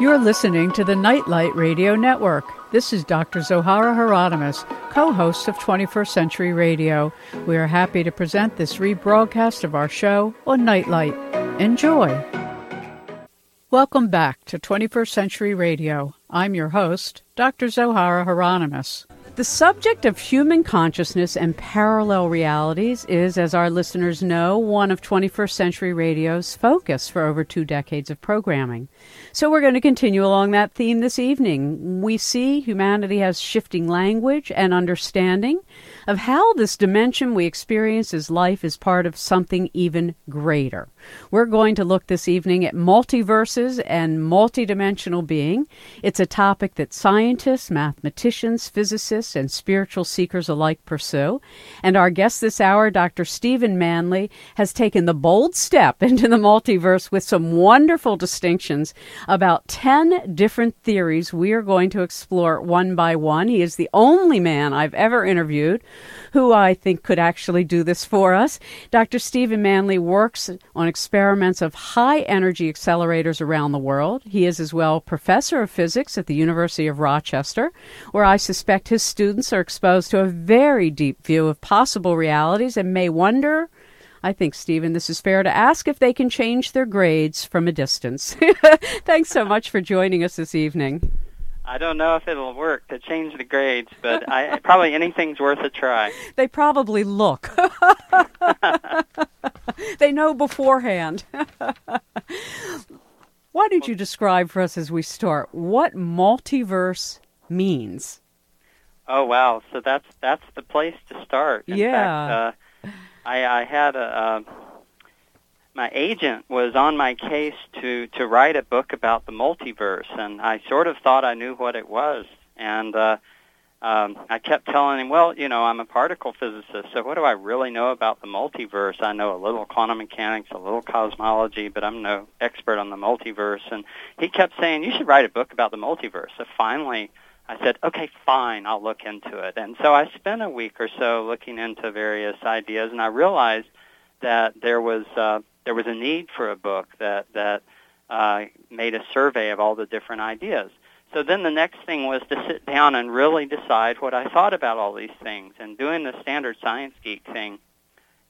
You're listening to the Nightlight Radio Network. This is Dr. Zohara Hieronymus, co host of 21st Century Radio. We are happy to present this rebroadcast of our show on Nightlight. Enjoy. Welcome back to 21st Century Radio. I'm your host, Dr. Zohara Hieronymus. The subject of human consciousness and parallel realities is, as our listeners know, one of 21st Century Radio's focus for over two decades of programming. So we're going to continue along that theme this evening. We see humanity has shifting language and understanding of how this dimension we experience as life is part of something even greater. We're going to look this evening at multiverses and multidimensional being. It's a topic that scientists, mathematicians, physicists, and spiritual seekers alike pursue. And our guest this hour, Dr. Stephen Manly, has taken the bold step into the multiverse with some wonderful distinctions about 10 different theories we are going to explore one by one. He is the only man I've ever interviewed who I think could actually do this for us. Dr. Stephen Manly works on experiments of high energy accelerators around the world. He is as well professor of physics at the University of Rochester, where I suspect his students are exposed to a very deep view of possible realities and may wonder. I think, Stephen, this is fair to ask if they can change their grades from a distance. Thanks so much for joining us this evening. I don't know if it'll work to change the grades, but I probably anything's worth a try. They probably look. they know beforehand. Why don't you describe for us as we start what multiverse means? Oh wow! So that's that's the place to start. In yeah. Fact, uh, I, I had a. Uh, my agent was on my case to to write a book about the multiverse, and I sort of thought I knew what it was, and uh, um, I kept telling him, well, you know, I'm a particle physicist, so what do I really know about the multiverse? I know a little quantum mechanics, a little cosmology, but I'm no expert on the multiverse. And he kept saying, you should write a book about the multiverse. So finally, I said, okay, fine, I'll look into it. And so I spent a week or so looking into various ideas, and I realized that there was uh, there was a need for a book that that uh, made a survey of all the different ideas. So then the next thing was to sit down and really decide what I thought about all these things. And doing the standard science geek thing,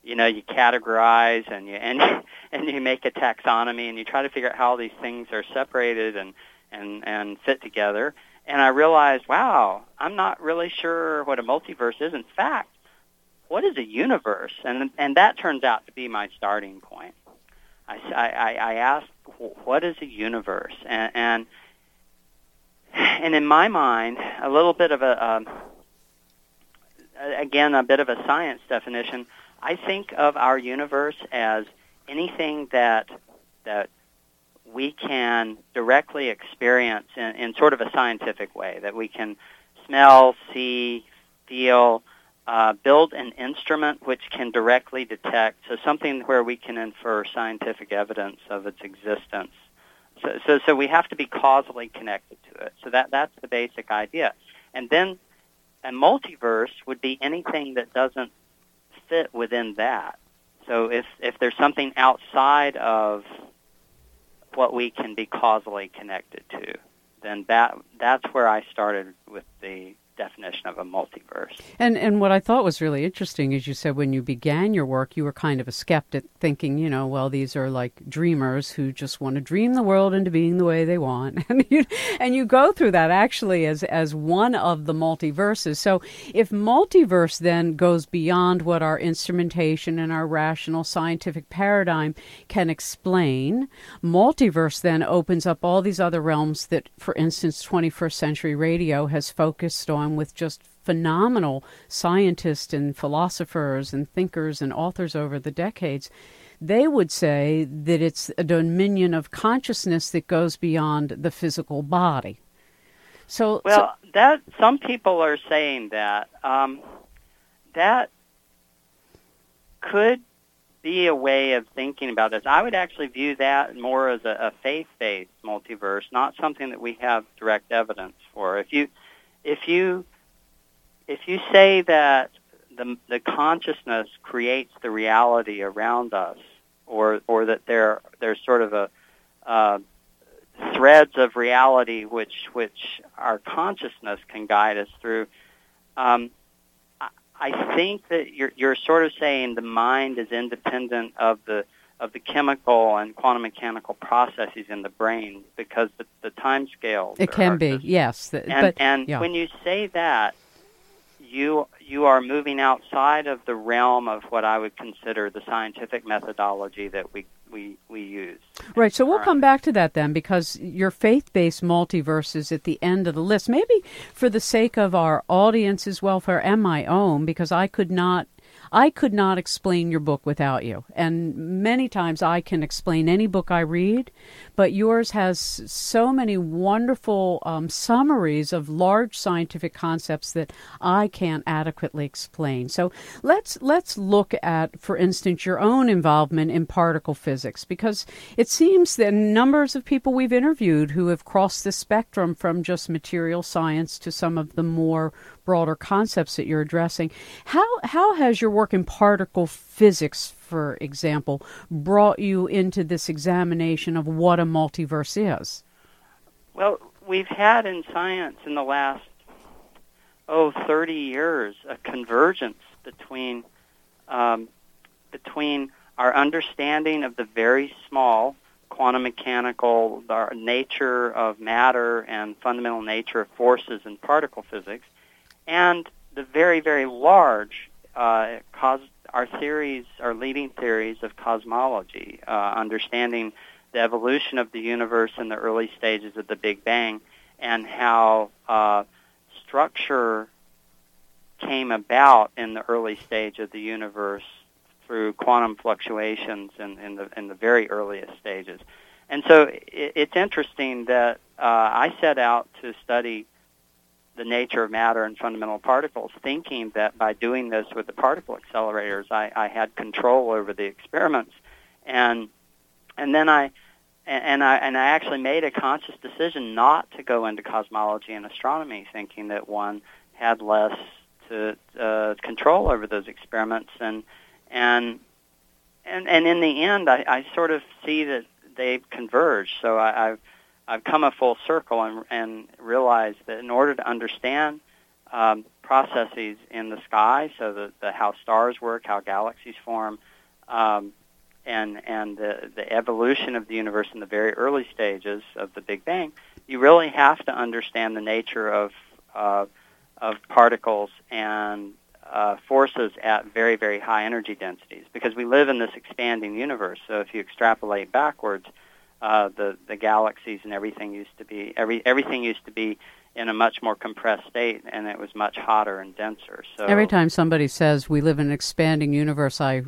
you know, you categorize and you and and you make a taxonomy and you try to figure out how these things are separated and and and fit together. And I realized, wow, I'm not really sure what a multiverse is. In fact, what is a universe? And and that turns out to be my starting point. I I, I asked, what is a universe? And, and and in my mind, a little bit of a, um, again, a bit of a science definition. I think of our universe as anything that that we can directly experience in, in sort of a scientific way, that we can smell, see, feel, uh, build an instrument which can directly detect, so something where we can infer scientific evidence of its existence so, so, so we have to be causally connected to it. So that, that's the basic idea. And then a multiverse would be anything that doesn't fit within that. So if, if there's something outside of what we can be causally connected to, then that, that's where I started with the definition of a multiverse. And and what I thought was really interesting is you said when you began your work you were kind of a skeptic thinking, you know, well these are like dreamers who just want to dream the world into being the way they want. And you and you go through that actually as as one of the multiverses. So if multiverse then goes beyond what our instrumentation and our rational scientific paradigm can explain, multiverse then opens up all these other realms that for instance 21st century radio has focused on with just phenomenal scientists and philosophers and thinkers and authors over the decades, they would say that it's a dominion of consciousness that goes beyond the physical body. So, well, so, that some people are saying that um, that could be a way of thinking about this. I would actually view that more as a, a faith-based multiverse, not something that we have direct evidence for. If you if you if you say that the the consciousness creates the reality around us, or or that there there's sort of a uh, threads of reality which which our consciousness can guide us through. Um, I think that you're you're sort of saying the mind is independent of the of the chemical and quantum mechanical processes in the brain because the, the time scales. It can be, just, yes. and but, and yeah. when you say that, you you are moving outside of the realm of what I would consider the scientific methodology that we we, we use. Right, so we'll Right. come back to that then because your faith based multiverse is at the end of the list. Maybe for the sake of our audience's welfare and my own, because I could not. I could not explain your book without you. And many times I can explain any book I read, but yours has so many wonderful um, summaries of large scientific concepts that I can't adequately explain. So let's let's look at, for instance, your own involvement in particle physics, because it seems that numbers of people we've interviewed who have crossed the spectrum from just material science to some of the more broader concepts that you're addressing. How how has your work in particle physics, for example, brought you into this examination of what a multiverse is? Well, we've had in science in the last oh 30 years a convergence between um, between our understanding of the very small quantum mechanical nature of matter and fundamental nature of forces in particle physics and the very very large uh, cos- our theories our leading theories of cosmology uh, understanding the evolution of the universe in the early stages of the Big Bang and how uh, structure came about in the early stage of the universe through quantum fluctuations in, in the in the very earliest stages. And so it, it's interesting that uh, I set out to study the nature of matter and fundamental particles, thinking that by doing this with the particle accelerators, I, I had control over the experiments, and and then I and, I and I actually made a conscious decision not to go into cosmology and astronomy, thinking that one had less to uh, control over those experiments, and and and and in the end, I, I sort of see that they converge. So I, I've I've come a full circle and and realized that in order to understand um, processes in the sky, so the, the how stars work, how galaxies form, um, and and the, the evolution of the universe in the very early stages of the Big Bang, you really have to understand the nature of uh, of particles and uh, forces at very very high energy densities because we live in this expanding universe. So if you extrapolate backwards, uh, the the galaxies and everything used to be every everything used to be in a much more compressed state, and it was much hotter and denser. So Every time somebody says we live in an expanding universe, I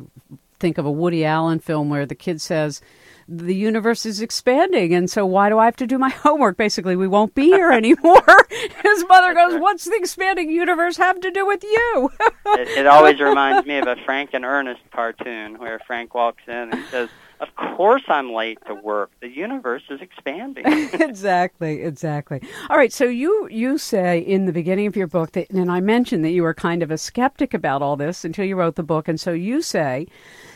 think of a Woody Allen film where the kid says, the universe is expanding, and so why do I have to do my homework? Basically, we won't be here anymore. His mother goes, What's the expanding universe have to do with you? it, it always reminds me of a Frank and Ernest cartoon where Frank walks in and says, "Of course I'm late to work. The universe is expanding." exactly, exactly. All right, so you you say in the beginning of your book that, and I mentioned that you were kind of a skeptic about all this until you wrote the book, and so you say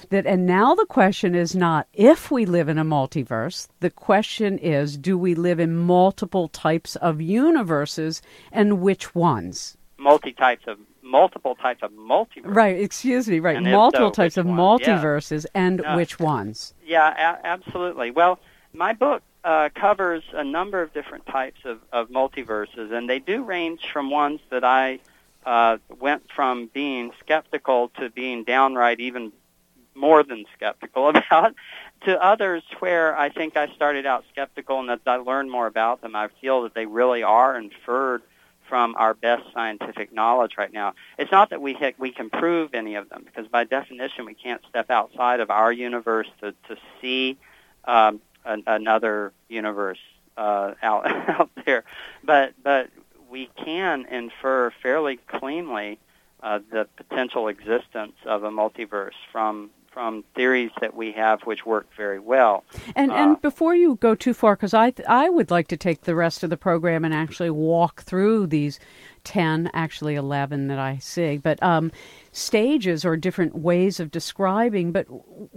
that, and now the question is not if we live in a multiverse. The question is, do we live in multiple types of universes, and which ones? Multi types of multiple types of multiverse. Right. Excuse me. Right. And multiple so, types of? Yeah. multiverses, and Yeah. which ones? Yeah, a- absolutely. Well, my book uh, covers a number of different types of, of multiverses, and they do range from ones that I uh, went from being skeptical to being downright even more than skeptical about, to others where I think I started out skeptical, and as I learned more about them, I feel that they really are inferred from our best scientific knowledge right now. It's not that we ha- we can prove any of them, because by definition we can't step outside of our universe to to see um, an, another universe uh, out out there. But but we can infer fairly cleanly uh, the potential existence of a multiverse from from theories that we have which work very well. And uh, and before you go too far, because I I would like to take the rest of the program and actually walk through these ten, actually eleven that I see, but um, stages or different ways of describing. But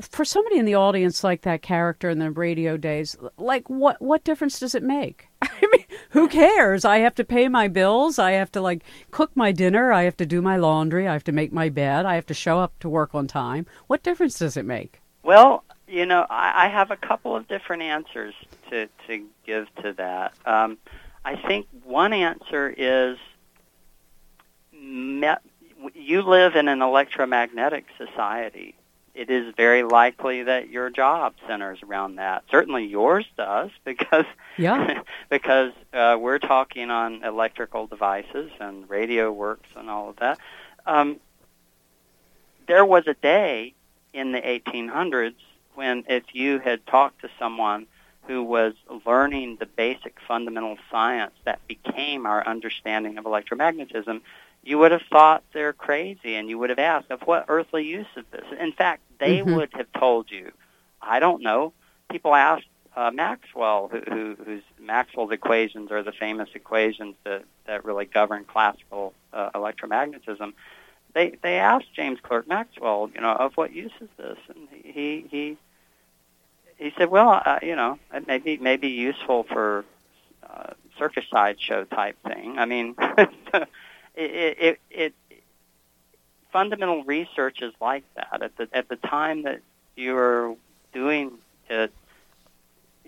for somebody in the audience like that character in the radio days, like what what difference does it make? I mean, who cares? I have to pay my bills. I have to like cook my dinner. I have to do my laundry. I have to make my bed. I have to show up to work on time. What difference does it make? Well, you know, I, I have a couple of different answers to to give to that. Um, I think one answer is met, you live in an electromagnetic society. It is very likely that your job centers around that. Certainly yours does because yeah. because uh, we're talking on electrical devices and radio works and all of that. Um, there was a day in the 1800s when if you had talked to someone who was learning the basic fundamental science that became our understanding of electromagnetism, you would have thought they're crazy and you would have asked of what earthly use is this? In fact they mm-hmm. would have told you. I don't know. People asked uh, maxwell who, who, whose maxwell's equations are the famous equations that, that really govern classical uh, electromagnetism. They they asked james clerk maxwell you know of what use is this? And he he he said well uh, you know it may be may be useful for uh, circus sideshow type thing. I mean it, it, it fundamental research is like that. At the at the time that you're doing it,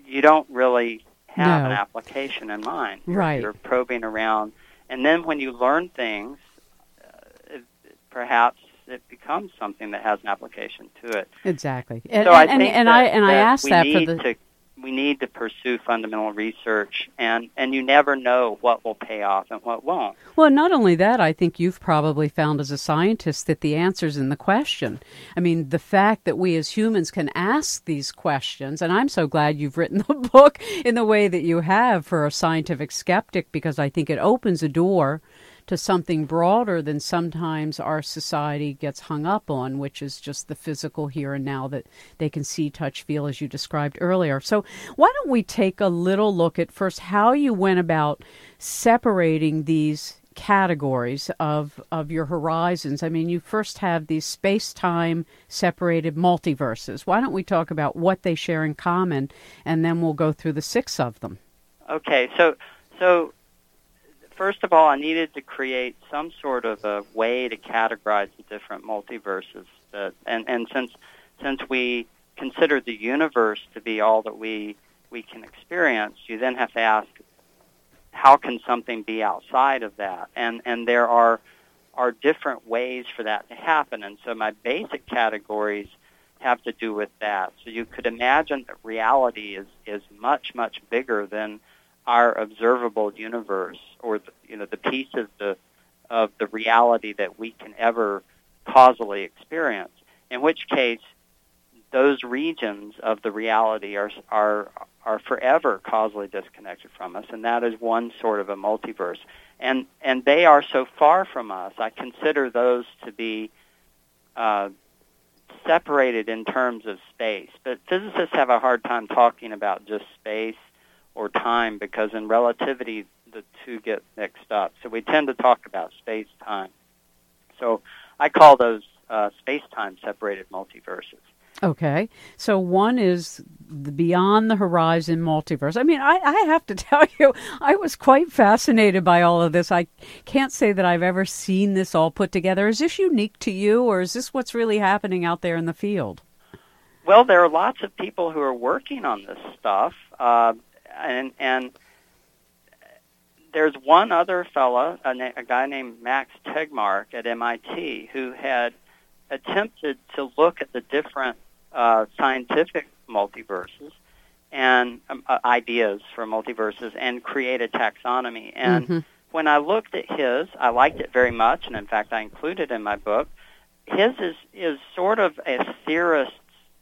you don't really have no. an application in mind. You're, right. You're probing around, and then when you learn things, uh, it, perhaps it becomes something that has an application to it. Exactly. And, so and, I think and, that, I and I asked that for the. To, we need to pursue fundamental research and and you never know what will pay off and what won't. Well not only that i think you've probably found as a scientist that the answer's in the question. I mean the fact that we as humans can ask these questions and i'm so glad you've written the book in the way that you have for a scientific skeptic because i think it opens a door to something broader than sometimes our society gets hung up on, which is just the physical here and now that they can see, touch, feel, as you described earlier. So, why don't we take a little look at first how you went about separating these categories of of your horizons. I mean, you first have these space-time separated multiverses. Why don't we talk about what they share in common and then we'll go through the six of them. Okay. So so first of all, I needed to create some sort of a way to categorize the different multiverses. That, and, and since since we consider the universe to be all that we we can experience, you then have to ask, how can something be outside of that? And and there are are different ways for that to happen. And so my basic categories have to do with that. So you could imagine that reality is is much much bigger than our observable universe or the, you know the piece of the of the reality that we can ever causally experience. In which case, those regions of the reality are are are forever causally disconnected from us, and that is one sort of a multiverse. And and they are so far from us. I consider those to be uh, separated in terms of space. But physicists have a hard time talking about just space or time because in relativity the two get mixed up. So we tend to talk about space time. So I call those uh, space time separated multiverses. Okay. So one is the beyond the horizon multiverse. I mean, I, I have to tell you, I was quite fascinated by all of this. I can't say that I've ever seen this all put together. Is this unique to you, or is this what's really happening out there in the field? Well, there are lots of people who are working on this stuff. Uh, and and there's one other fella, a, na- a guy named Max Tegmark at MIT, who had attempted to look at the different uh, scientific multiverses and um, uh, ideas for multiverses and create a taxonomy. And mm-hmm. when I looked at his, I liked it very much, and in fact, I included in my book. His is is sort of a theorist's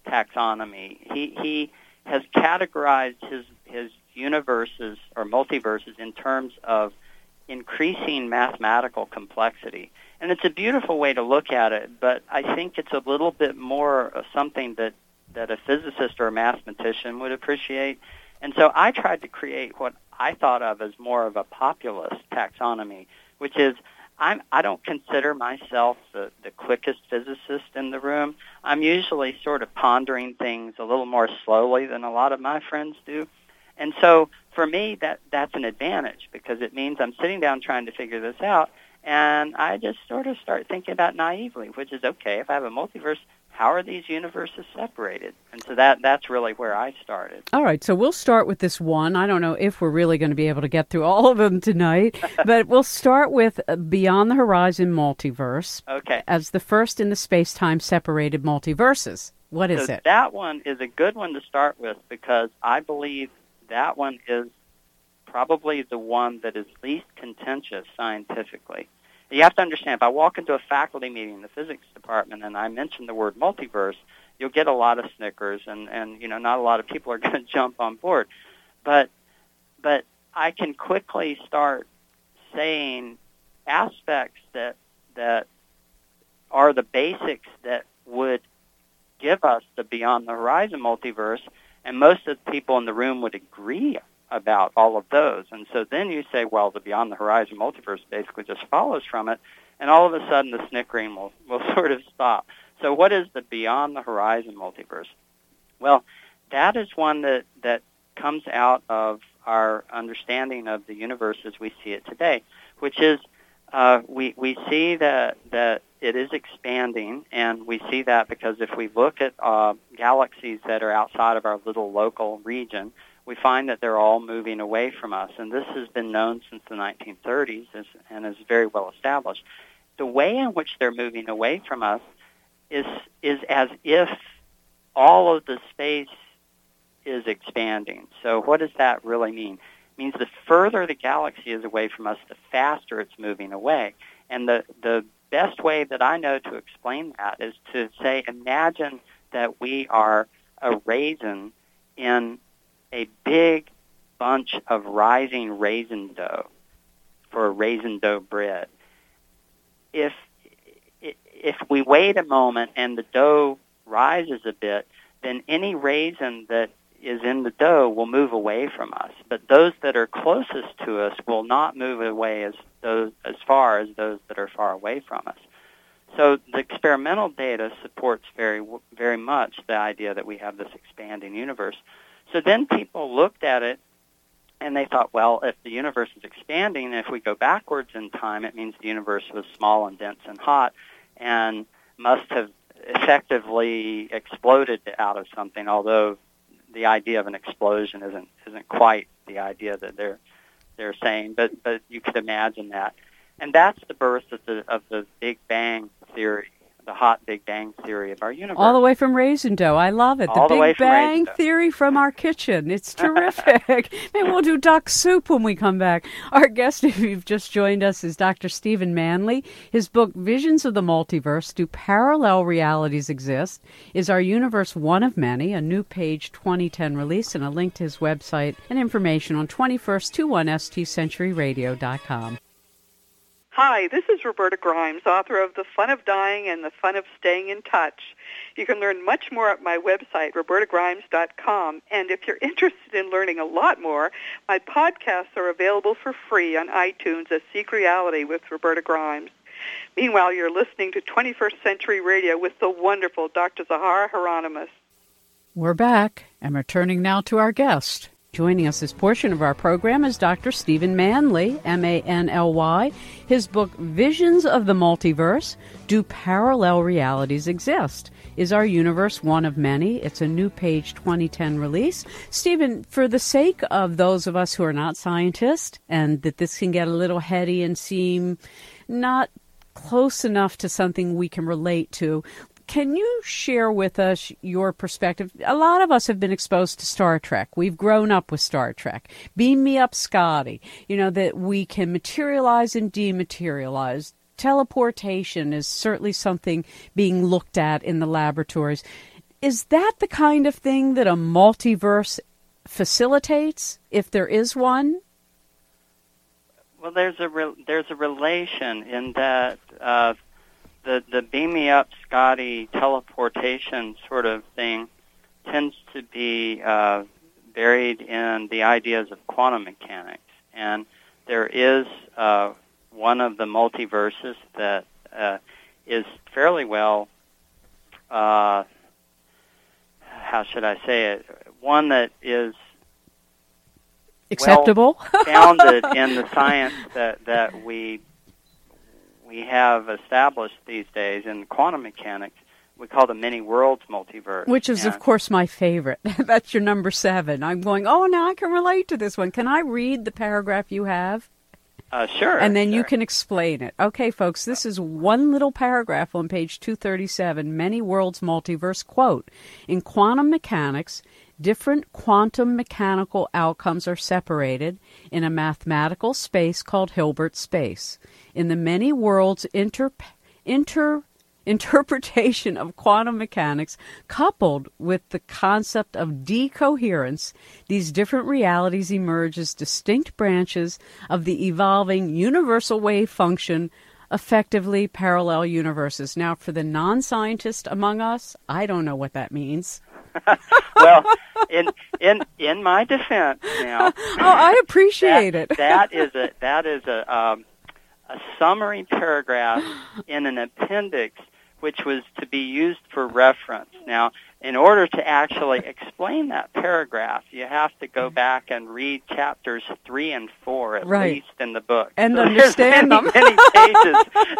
taxonomy. He he has categorized his his universes or multiverses in terms of increasing mathematical complexity. And it's a beautiful way to look at it, but I think it's a little bit more something that, that a physicist or a mathematician would appreciate. And so I tried to create what I thought of as more of a populist taxonomy, which is I'm, I don't consider myself the, the quickest physicist in the room. I'm usually sort of pondering things a little more slowly than a lot of my friends do. And so for me, that, that's an advantage because it means I'm sitting down trying to figure this out. And I just sort of start thinking about naively, which is okay. If I have a multiverse, how are these universes separated? And so that that's really where I started. All right, so we'll start with this one. I don't know if we're really going to be able to get through all of them tonight, but we'll start with uh, Beyond the Horizon Multiverse. Okay. As the first in the space-time separated multiverses. What is so it? That one is a good one to start with because I believe that one is probably the one that is least contentious scientifically you have to understand, if I walk into a faculty meeting in the physics department and I mention the word multiverse, you'll get a lot of snickers and, and you know, not a lot of people are going to jump on board. But, but I can quickly start saying aspects that, that are the basics that would give us the beyond the horizon multiverse, and most of the people in the room would agree about all of those. And so then you say, well, the Beyond the Horizon multiverse basically just follows from it, and all of a sudden the snickering will, will sort of stop. So what is the Beyond the Horizon multiverse? Well, that is one that, that comes out of our understanding of the universe as we see it today, which is uh, we, we see that, that it is expanding, and we see that because if we look at uh, galaxies that are outside of our little local region, we find that they're all moving away from us. And this has been known since the 1930s and is very well established. The way in which they're moving away from us is, is as if all of the space is expanding. So what does that really mean? Means the further the galaxy is away from us, the faster it's moving away. And the, the best way that I know to explain that is to say, imagine that we are a raisin in a big bunch of rising raisin dough for a raisin dough bread. If if we wait a moment and the dough rises a bit, then any raisin that is in the dough will move away from us. But those that are closest to us will not move away as those as far as those that are far away from us. So the experimental data supports very very much the idea that we have this expanding universe. So then people looked at it and they thought, well, if the universe is expanding, if we go backwards in time, it means the universe was small and dense and hot and must have effectively exploded out of something, although the idea of an explosion isn't isn't quite the idea that they're they're saying, but but you could imagine that. And that's the birth of the of the Big Bang theory the hot Big Bang theory of our universe. All the way from raisin dough. I love it. All the, the Big Bang theory from our kitchen. It's terrific. Maybe we'll do duck soup when we come back. Our guest, if you've just joined us, is Dr. Stephen Manly. His book, Visions of the Multiverse Do Parallel Realities Exist? is Our Universe One of Many, a new page 2010 release, and a link to his website and information on 21st21stcenturyradio.com. Hi, this is Roberta Grimes, author of The Fun of Dying and The Fun of Staying in Touch. You can learn much more at my website, robertagrimes.com. And if you're interested in learning a lot more, my podcasts are available for free on iTunes as Seek Reality with Roberta Grimes. Meanwhile, you're listening to 21st Century Radio with the wonderful Dr. Zohara Hieronymus. We're back and returning now to our guest. Joining us this portion of our program is Dr. Stephen Manly, M A N L Y. His book, Visions of the Multiverse Do Parallel Realities Exist? Is Our Universe One of Many? It's a new page 2010 release. Stephen, for the sake of those of us who are not scientists and that this can get a little heady and seem not close enough to something we can relate to, can you share with us your perspective? A lot of us have been exposed to Star Trek. We've grown up with Star Trek. Beam me up, Scotty. You know, that we can materialize and dematerialize. Teleportation is certainly something being looked at in the laboratories. Is that the kind of thing that a multiverse facilitates, if there is one? Well, there's a re- there's a relation in that uh, the the beam me up, Scotty teleportation sort of thing tends to be uh, buried in the ideas of quantum mechanics, and there is uh, one of the multiverses that uh, is fairly well. Uh, how should I say it? One that is acceptable, well founded in the science that that we we have established these days in quantum mechanics. We call the many worlds multiverse, which is, and of course, my favorite. That's your number seven. I'm going. Oh, now I can relate to this one. Can I read the paragraph you have? Uh, sure. And then sure. you can explain it. Okay, folks, this is one little paragraph on page 237, Many Worlds Multiverse. Quote In quantum mechanics, different quantum mechanical outcomes are separated in a mathematical space called Hilbert space. In the many worlds inter, inter interpretation of quantum mechanics coupled with the concept of decoherence, these different realities emerge as distinct branches of the evolving universal wave function, effectively parallel universes. Now, for the non scientist among us, I don't know what that means. well, in in in my defense now. oh, I appreciate that, it. that is a that is a um, a summary paragraph in an appendix which was to be used for reference. Now, in order to actually explain that paragraph, you have to go back and read chapters three and four at Right. least in the book, And so understand there's many, them. many pages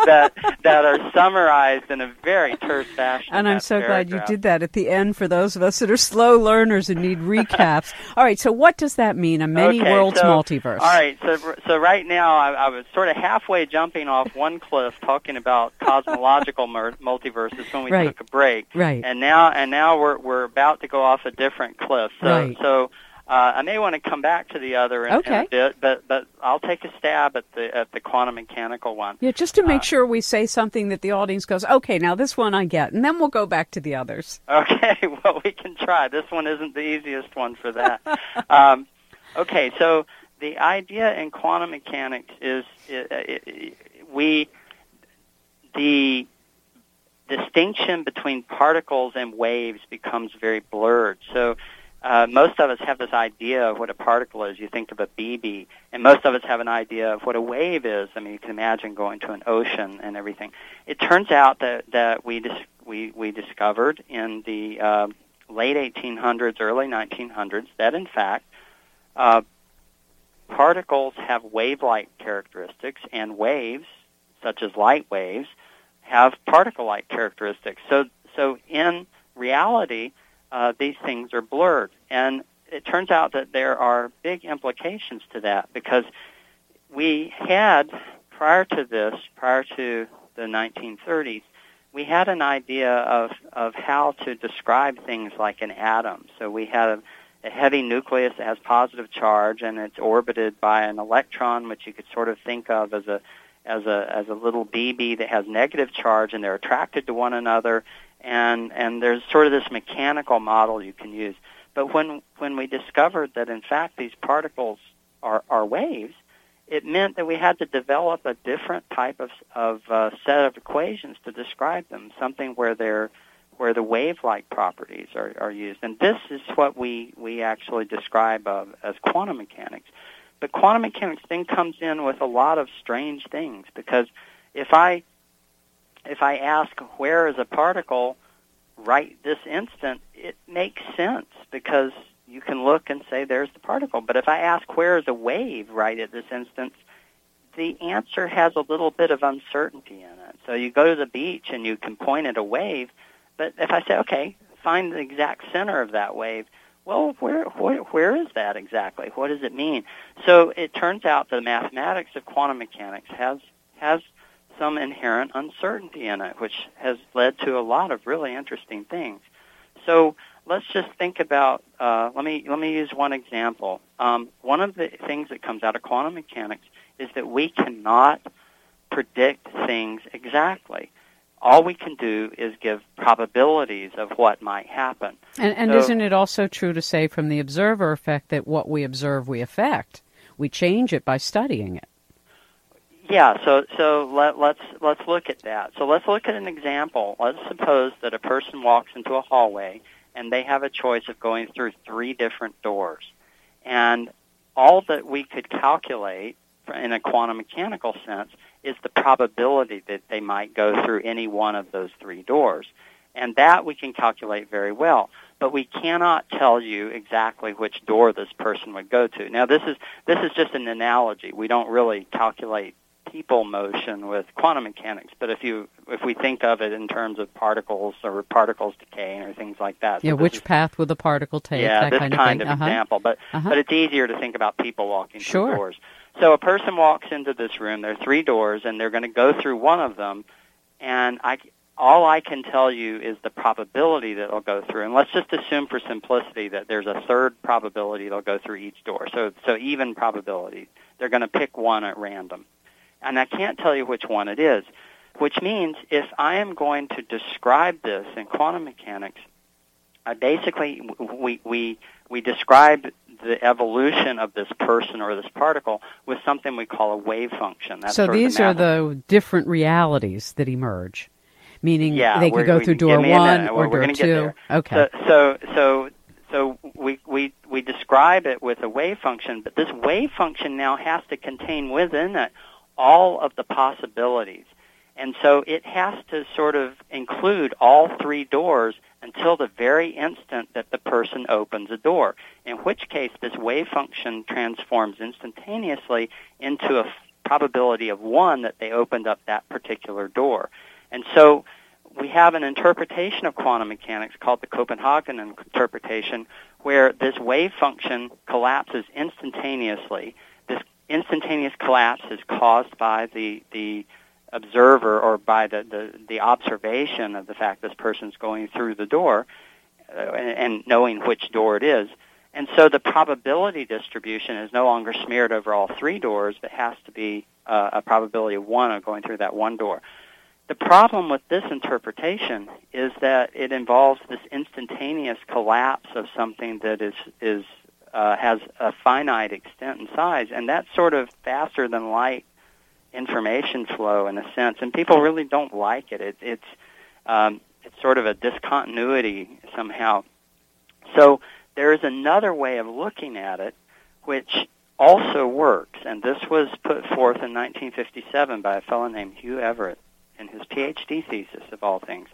that that are summarized in a very terse fashion. And I'm so glad you did that at the end for those of us that are slow learners and need recaps. All right, so what does that mean? A many Okay, worlds so- multiverse. All right, so so right now I, I was sort of halfway jumping off one cliff talking about cosmological multiverses when we Right. took a break, Right. and now and now we're we're about to go off a different cliff. So Right. so uh, I may want to come back to the other in, in a bit, but but I'll take a stab at the at the quantum mechanical one. Yeah, just to make Uh, sure we say something that the audience goes, okay, now this one I get, and then we'll go back to the others. Okay, well, we can try. This one isn't the easiest one for that. um, okay, so the idea in quantum mechanics is i i i we the distinction between particles and waves becomes very blurred. So. Uh, most of us have this idea of what a particle is. You think of a BB, and most of us have an idea of what a wave is. I mean, you can imagine going to an ocean and everything. It turns out that that we dis- we we discovered in the uh, late 1800s, early 1900s, that in fact uh, particles have wave-like characteristics, and waves, such as light waves, have particle-like characteristics. So so in reality, uh, these things are blurred, and it turns out that there are big implications to that because we had prior to this, prior to the 1930s, we had an idea of, of how to describe things like an atom. So we had a, a heavy nucleus that has positive charge and it's orbited by an electron, which you could sort of think of as a as a as a little BB that has negative charge, and they're attracted to one another. And and there's sort of this mechanical model you can use. But when when we discovered that in fact these particles are are waves, it meant that we had to develop a different type of of uh, set of equations to describe them, something where they're where the wave-like properties are, are used. And this is what we, we actually describe of as quantum mechanics. But quantum mechanics then comes in with a lot of strange things because if I if I ask where is a particle right this instant, it makes sense because you can look and say there's the particle. But if I ask where is a wave right at this instant, the answer has a little bit of uncertainty in it. So you go to the beach and you can point at a wave, but if I say, okay, find the exact center of that wave, well, where, where where is that exactly? What does it mean? So it turns out the mathematics of quantum mechanics has has some inherent uncertainty in it, which has led to a lot of really interesting things. So let's just think about. Uh, let me let me use one example. Um, one of the things that comes out of quantum mechanics is that we cannot predict things exactly. All we can do is give probabilities of what might happen. And, and So- isn't it also true to say from the observer effect that what we observe we affect? We change it by studying it. Yeah, so so let, let's let's look at that. So let's look at an example. Let's suppose that a person walks into a hallway and they have a choice of going through three different doors. And all that we could calculate in a quantum mechanical sense is the probability that they might go through any one of those three doors. And that we can calculate very well. But we cannot tell you exactly which door this person would go to. Now this is this is just an analogy. We don't really calculate people motion with quantum mechanics, but if you if we think of it in terms of particles or particles decaying or things like that. Yeah, which is, path would the particle take? Yeah, this kind, kind of, of, uh-huh. example, but uh-huh. but it's easier to think about people walking sure. through doors. So a person walks into this room. There are three doors, and they're going to go through one of them. And I, all I can tell you is the probability that they'll go through. And let's just assume for simplicity that there's a third probability they'll go through each door. So, so even probability. They're going to pick one at random. And I can't tell you which one it is, which means if I am going to describe this in quantum mechanics, I basically, we, we, we describe the evolution of this person or this particle with something we call a wave function. That's so these the are the different realities that emerge, meaning yeah, they could go through door one or door two. Okay. So, so, so, so we, we, we describe it with a wave function, but this wave function now has to contain within it all of the possibilities. And so it has to sort of include all three doors until the very instant that the person opens a door, in which case this wave function transforms instantaneously into a probability of one that they opened up that particular door. And so we have an interpretation of quantum mechanics called the Copenhagen interpretation where this wave function collapses instantaneously. This instantaneous collapse is caused by the, the observer or by the, the, the observation of the fact this person's going through the door uh, and, and knowing which door it is. And so the probability distribution is no longer smeared over all three doors, but has to be uh, a probability of one of going through that one door. The problem with this interpretation is that it involves this instantaneous collapse of something that is is uh, has a finite extent and size, and that's sort of faster than light information flow in a sense, and people really don't like it. it it's um, it's sort of a discontinuity somehow. So there is another way of looking at it, which also works, and this was put forth in 1957 by a fellow named Hugh Everett in his PhD thesis of all things.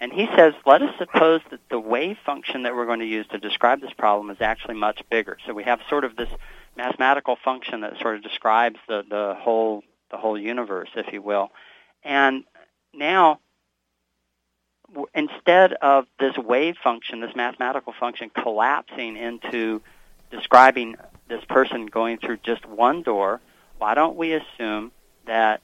And he says, let us suppose that the wave function that we're going to use to describe this problem is actually much bigger. So we have sort of this mathematical function that sort of describes the, the whole the whole universe, if you will. And now, instead of this wave function, this mathematical function collapsing into describing this person going through just one door, why don't we assume that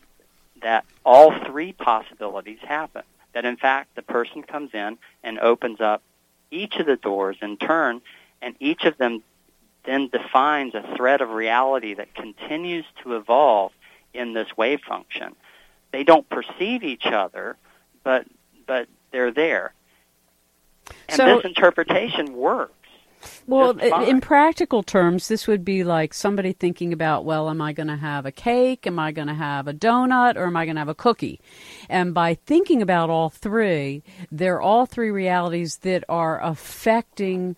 that all three possibilities happen? That in fact the person comes in and opens up each of the doors in turn, and each of them then defines a thread of reality that continues to evolve in this wave function. They don't perceive each other, but but they're there. And so, this interpretation works. Well, in practical terms, this would be like somebody thinking about, well, am I going to have a cake? Am I going to have a donut? Or am I going to have a cookie? And by thinking about all three, they're all three realities that are affecting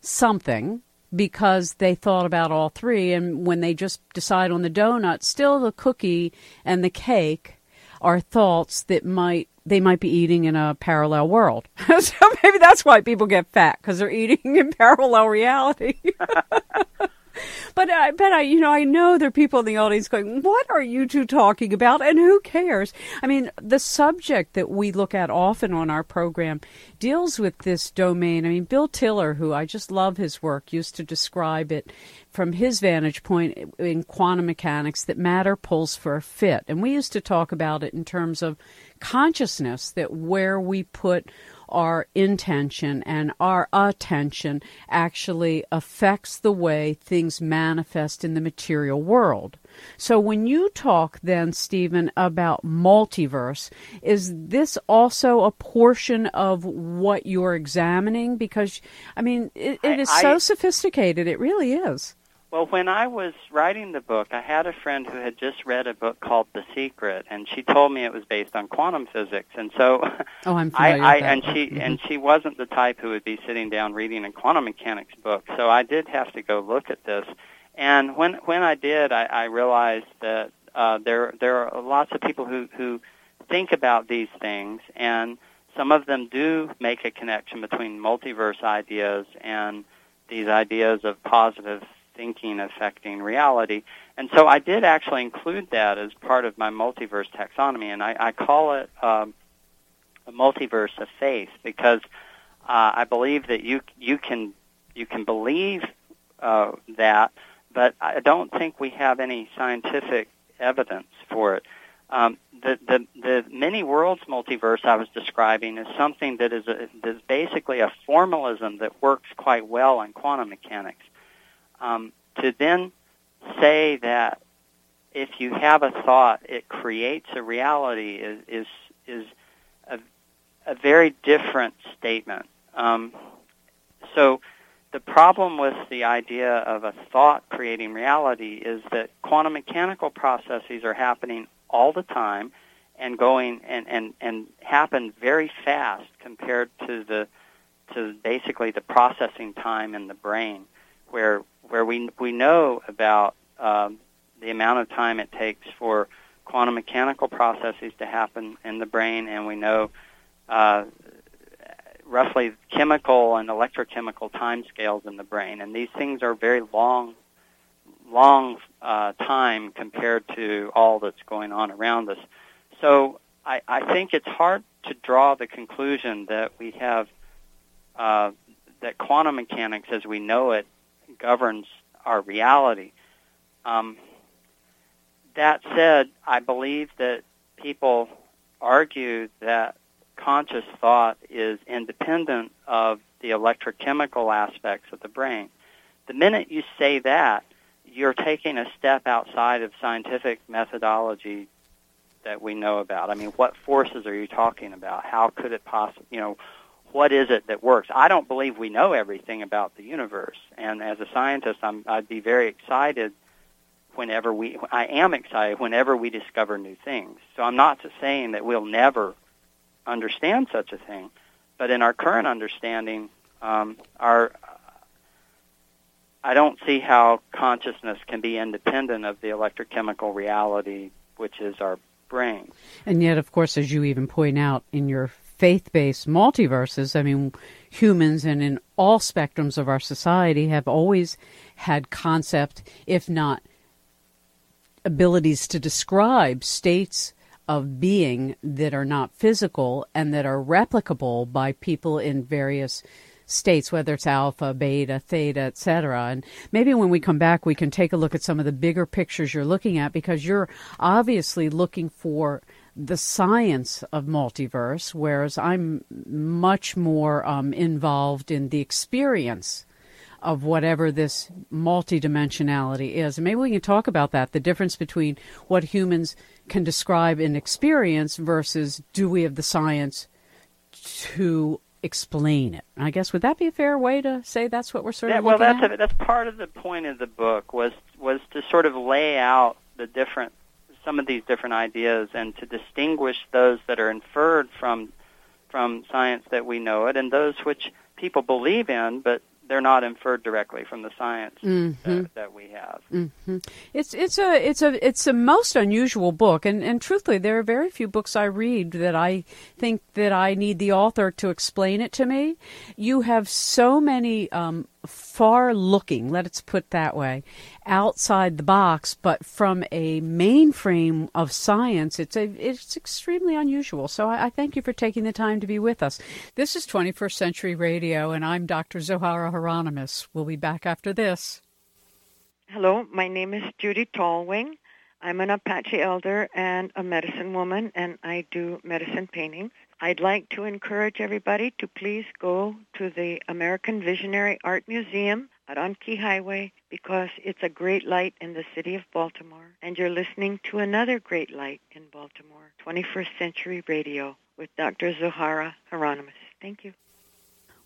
something because they thought about all three. And when they just decide on the donut, still the cookie and the cake are thoughts that might they might be eating in a parallel world. so maybe that's why people get fat because they're eating in parallel reality. But uh, I bet I, you know, I know there are people in the audience going, "What are you two talking about?" And who cares? I mean, the subject that we look at often on our program deals with this domain. I mean, Bill Tiller, who I just love his work, used to describe it from his vantage point in quantum mechanics that matter pulls for a fit, and we used to talk about it in terms of consciousness that where we put our intention and our attention actually affects the way things manifest in the material world. So when you talk then, Stephen, about multiverse, is this also a portion of what you're examining? Because, I mean, it, it is I, so sophisticated. It really is. Well, when I was writing the book, I had a friend who had just read a book called The Secret, and she told me it was based on quantum physics. And so, oh, I'm I, I and she mm-hmm. and she wasn't the type who would be sitting down reading a quantum mechanics book. So I did have to go look at this. And when when I did, I, I realized that uh, there there are lots of people who who think about these things, and some of them do make a connection between multiverse ideas and these ideas of positive thinking affecting reality. And so I did actually include that as part of my multiverse taxonomy, and I, I call it um, a multiverse of faith because uh, I believe that you you can you can believe uh, that, but I don't think we have any scientific evidence for it. Um, the, the the many worlds multiverse I was describing is something that is a, that is basically a formalism that works quite well in quantum mechanics. Um, to then say that if you have a thought, it creates a reality is is is a, a very different statement. Um, so the problem with the idea of a thought creating reality is that quantum mechanical processes are happening all the time and going and, and, and happen very fast compared to the to basically the processing time in the brain where where we we know about um, the amount of time it takes for quantum mechanical processes to happen in the brain, and we know uh, roughly chemical and electrochemical timescales in the brain, and these things are very long, long uh, time compared to all that's going on around us. So I, I think it's hard to draw the conclusion that we have uh, that quantum mechanics, as we know it, governs our reality. Um, that said, I believe that people argue that conscious thought is independent of the electrochemical aspects of the brain. The minute you say that, you're taking a step outside of scientific methodology that we know about. I mean, what forces are you talking about? How could it possibly, you know, what is it that works? I don't believe we know everything about the universe, and as a scientist, I'm, I'd be very excited whenever we. I am excited whenever we discover new things. So I'm not saying that we'll never understand such a thing, but in our current understanding, um, our I don't see how consciousness can be independent of the electrochemical reality, which is our brain. And yet, of course, as you even point out in your faith based multiverses, I mean, humans and in all spectrums of our society have always had concept, if not abilities to describe states of being that are not physical and that are replicable by people in various states, whether it's alpha, beta, theta, etc. And maybe when we come back, we can take a look at some of the bigger pictures you're looking at because you're obviously looking for the science of multiverse, whereas I'm much more um, involved in the experience of whatever this multidimensionality is. And maybe we can talk about that the difference between what humans can describe in experience versus do we have the science to explain it. I guess would that be a fair way to say that's what we're sort yeah, of well, that's at? A, that's part of the point of the book was was to sort of lay out the different some of these different ideas and to distinguish those that are inferred from from science that we know it and those which people believe in but they're not inferred directly from the science mm-hmm. that, that, we have. Mm-hmm. It's it's a it's a it's a most unusual book, and and truthfully, there are very few books I read that I think that I need the author to explain it to me. You have so many um, far looking, let's put that way, outside the box, but from a mainframe of science, it's a it's extremely unusual. So I, I, thank you for taking the time to be with us. This is 21st Century Radio, and I'm Dr. Zohara Hieronimus. We'll be back after this. Hello, my name is Judy Tallwing. I'm an Apache elder and a medicine woman, and I do medicine paintings. I'd like to encourage everybody to please go to the American Visionary Art Museum at On Key Highway because it's a great light in the city of Baltimore. And you're listening to another great light in Baltimore, 21st Century Radio with Dr. Zohara Hieronimus. Thank you.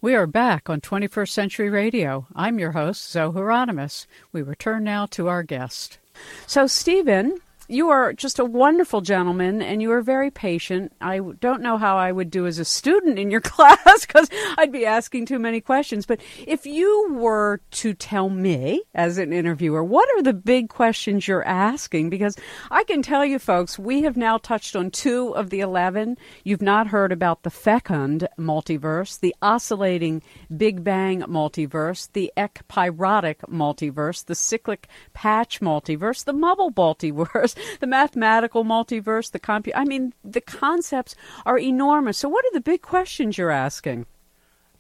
We are back on 21st Century Radio. I'm your host, Zoe Hieronimus. We return now to our guest. So, Stephen, you are just a wonderful gentleman and you are very patient. I don't know how I would do as a student in your class because I'd be asking too many questions. But if you were to tell me as an interviewer, what are the big questions you're asking? Because I can tell you, folks, we have now touched on two of the 11. You've not heard about the fecund multiverse, the oscillating Big Bang multiverse, the ekpyrotic multiverse, the cyclic patch multiverse, the mubble multiverse the mathematical multiverse, the compu. I mean, the concepts are enormous. So, what are the big questions you're asking?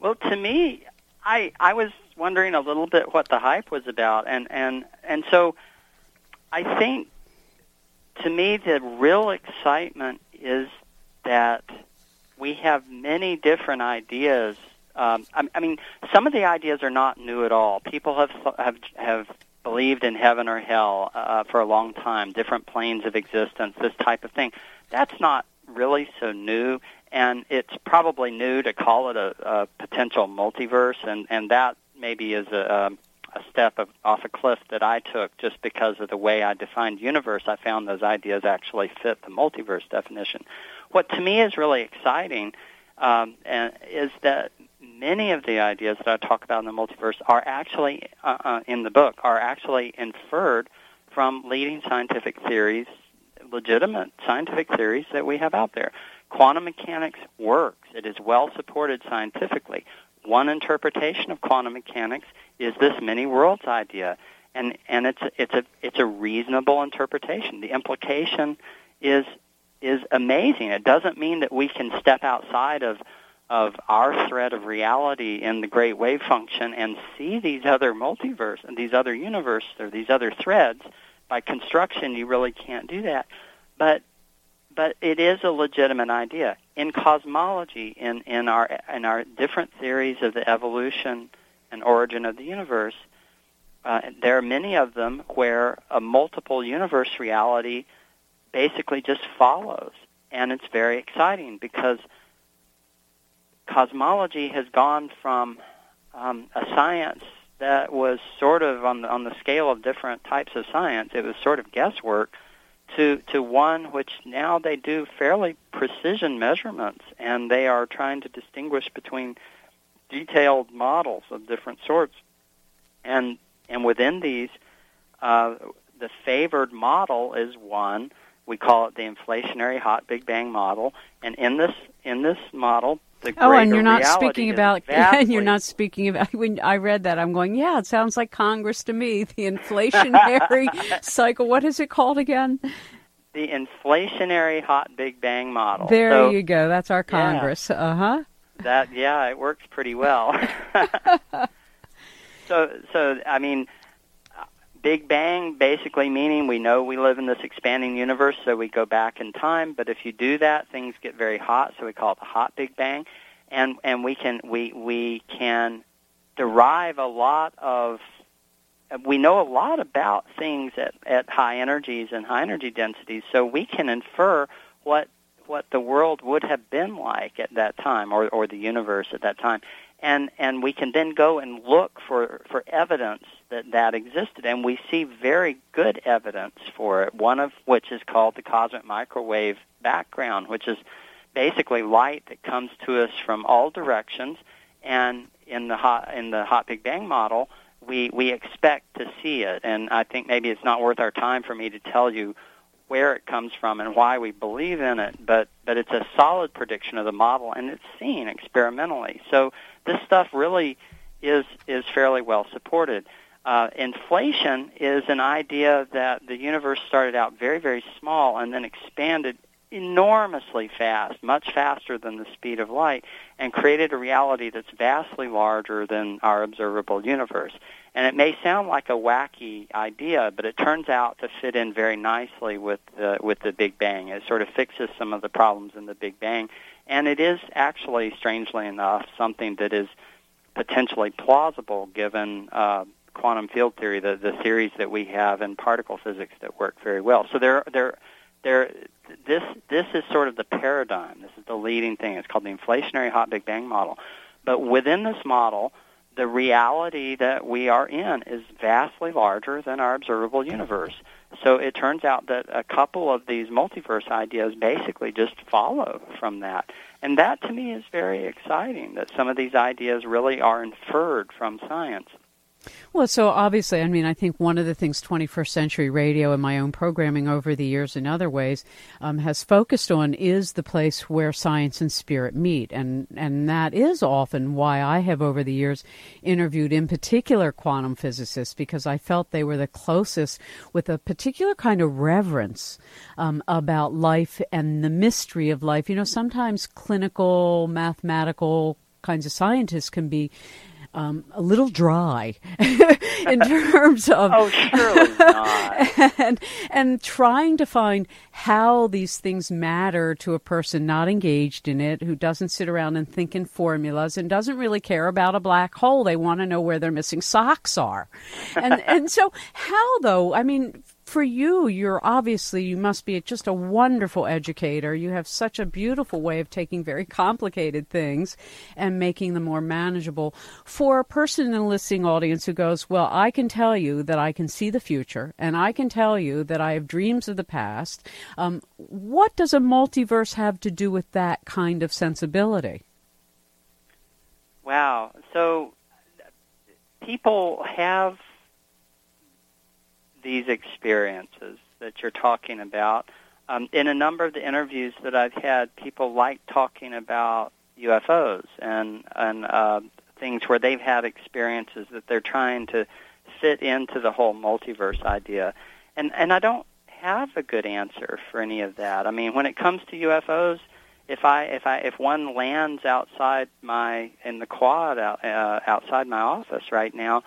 Well, to me, I I was wondering a little bit what the hype was about, and and and so I think to me the real excitement is that we have many different ideas. Um, I, I mean, some of the ideas are not new at all. People have have have believed in heaven or hell uh, for a long time, different planes of existence, this type of thing. That's not really so new, and it's probably new to call it a, a potential multiverse, and, and that maybe is a, a step of, off a cliff that I took just because of the way I defined universe. I found those ideas actually fit the multiverse definition. What to me is really exciting um, and is that many of the ideas that I talk about in the multiverse are actually uh, uh, in the book are actually inferred from leading scientific theories, legitimate scientific theories that we have out there. Quantum mechanics works. It is well supported scientifically. One interpretation of quantum mechanics is this many worlds idea, and and it's a, it's a it's a reasonable interpretation. The implication is is amazing. It doesn't mean that we can step outside of of our thread of reality in the great wave function and see these other multiverse and these other universes or these other threads by construction you really can't do that. But but it is a legitimate idea. In cosmology in in our in our different theories of the evolution and origin of the universe uh, there are many of them where a multiple universe reality basically just follows. And it's very exciting because cosmology has gone from um, a science that was sort of on the, on the scale of different types of science. It was sort of guesswork to to one which now they do fairly precision measurements, and they are trying to distinguish between detailed models of different sorts, and and within these, uh, the favored model is one. We call it the inflationary hot Big Bang model, and in this in this model, oh, and you're not speaking about and you're not speaking about when I read that I'm going, yeah, it sounds like Congress to me. The inflationary cycle. What is it called again? The inflationary hot Big Bang model. There so, you go. That's our Congress. Yeah, uh huh. That yeah, it works pretty well. so so I mean, Big Bang basically meaning we know we live in this expanding universe, so we go back in time. But if you do that, things get very hot, so we call it the hot Big Bang, and and we can we we can derive a lot of we know a lot about things at, at high energies and high energy densities, so we can infer what what the world would have been like at that time, or or the universe at that time, and and we can then go and look for for evidence that that existed, and we see very good evidence for it. One of which is called the cosmic microwave background, which is basically light that comes to us from all directions, and in the hot in the hot Big Bang model, we we expect to see it. And I think maybe it's not worth our time for me to tell you where it comes from and why we believe in it, but but it's a solid prediction of the model, and it's seen experimentally. So this stuff really is is fairly well supported. Uh, inflation is an idea that the universe started out very, very small and then expanded enormously fast, much faster than the speed of light, and created a reality that's vastly larger than our observable universe. And it may sound like a wacky idea, but it turns out to fit in very nicely with the, with the Big Bang. It sort of fixes some of the problems in the Big Bang, and it is actually, strangely enough, something that is potentially plausible given uh, quantum field theory, the, the theories that we have in particle physics that work very well. So there, there, there. This this is sort of the paradigm. This is the leading thing. It's called the inflationary hot Big Bang model. but within this model, the reality that we are in is vastly larger than our observable universe. So it turns out that a couple of these multiverse ideas basically just follow from that. And that to me is very exciting that some of these ideas really are inferred from science. Well, so obviously, I mean, I think one of the things 21st Century Radio and my own programming over the years in other ways um, has focused on is the place where science and spirit meet. And, and that is often why I have over the years interviewed, in particular, quantum physicists, because I felt they were the closest with a particular kind of reverence um, about life and the mystery of life. You know, sometimes clinical, mathematical kinds of scientists can be um, a little dry in terms of oh surely not. and and trying to find how these things matter to a person not engaged in it who doesn't sit around and think in formulas and doesn't really care about a black hole. They want to know where their missing socks are. And and so how though i mean for you, you're obviously, you must be just a wonderful educator. You have such a beautiful way of taking very complicated things and making them more manageable. For a person in a listening audience who goes, Well, I can tell you that I can see the future, and I can tell you that I have dreams of the past, um, what does a multiverse have to do with that kind of sensibility? Wow. So people have these experiences that you're talking about. Um, in a number of the interviews that I've had, people like talking about UFOs and and uh, things where they've had experiences that they're trying to fit into the whole multiverse idea. And and I don't have a good answer for any of that. I mean, when it comes to UFOs, if I if I if one lands outside my in the quad out, uh, outside my office right now,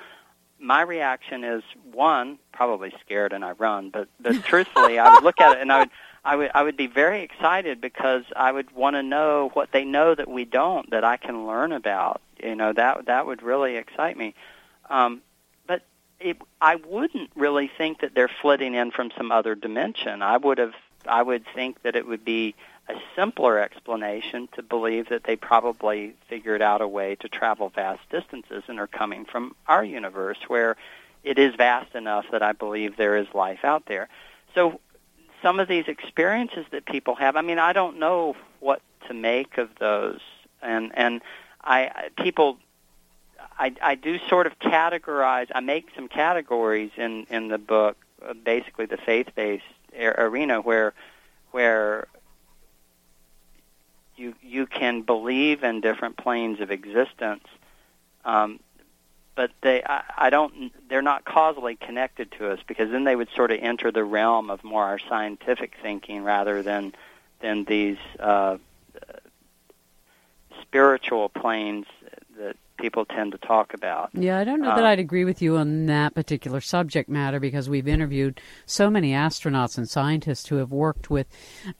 my reaction is one, probably scared and I run, but but truthfully, I would look at it and I would I would I would be very excited because I would want to know what they know that we don't that I can learn about. You know that that would really excite me. Um, but it, I wouldn't really think that they're flitting in from some other dimension. I would have I would think that it would be a simpler explanation to believe that they probably figured out a way to travel vast distances and are coming from our universe where it is vast enough that I believe there is life out there. So some of these experiences that people have, I mean, I don't know what to make of those. And and I people I, I do sort of categorize. I make some categories in in the book, uh, basically the faith-based arena, where where you you can believe in different planes of existence, um, but they I, I don't they're not causally connected to us because then they would sort of enter the realm of more our scientific thinking rather than than these uh, spiritual planes that people tend to talk about. Yeah, I don't know um, that I'd agree with you on that particular subject matter because we've interviewed so many astronauts and scientists who have worked with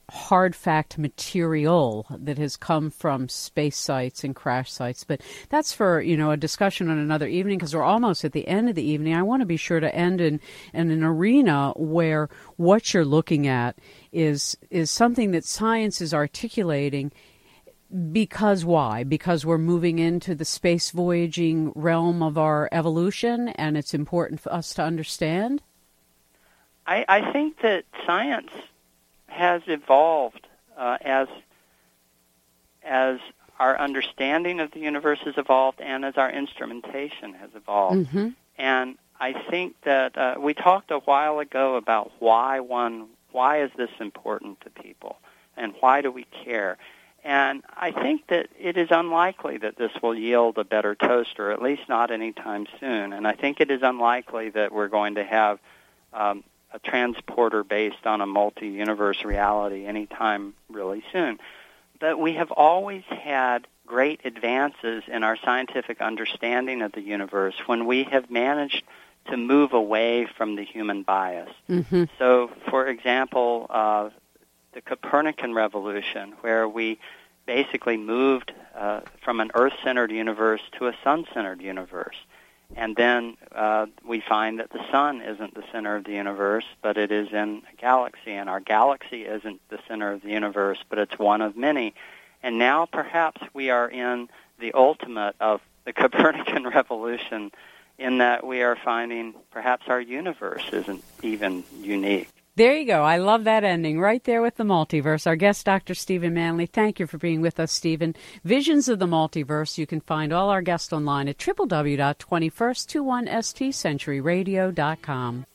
hard fact material that has come from space sites and crash sites. But that's for, you know, a discussion on another evening because we're almost at the end of the evening. I want to be sure to end in, in an arena where what you're looking at is is something that science is articulating because why? Because we're moving into the space voyaging realm of our evolution and it's important for us to understand? I, I think that science has evolved uh, as as our understanding of the universe has evolved and as our instrumentation has evolved. Mm-hmm. And I think that uh, we talked a while ago about why one why is this important to people and why do we care? And I think that it is unlikely that this will yield a better toaster, at least not anytime soon. And I think it is unlikely that we're going to have um, a transporter based on a multi-universe reality anytime really soon. But we have always had great advances in our scientific understanding of the universe when we have managed to move away from the human bias. Mm-hmm. So, for example, uh, the Copernican revolution, where we basically moved uh, from an Earth centered universe to a sun centered universe. And then uh, we find that the sun isn't the center of the universe, but it is in a galaxy. And our galaxy isn't the center of the universe, but it's one of many. And now perhaps we are in the ultimate of the Copernican revolution in that we are finding perhaps our universe isn't even unique. There you go. I love that ending right there with the multiverse. Our guest, Dr. Stephen Manly. Thank you for being with us, Stephen. Visions of the Multiverse. You can find all our guests online at www.21st21stcenturyradio.com.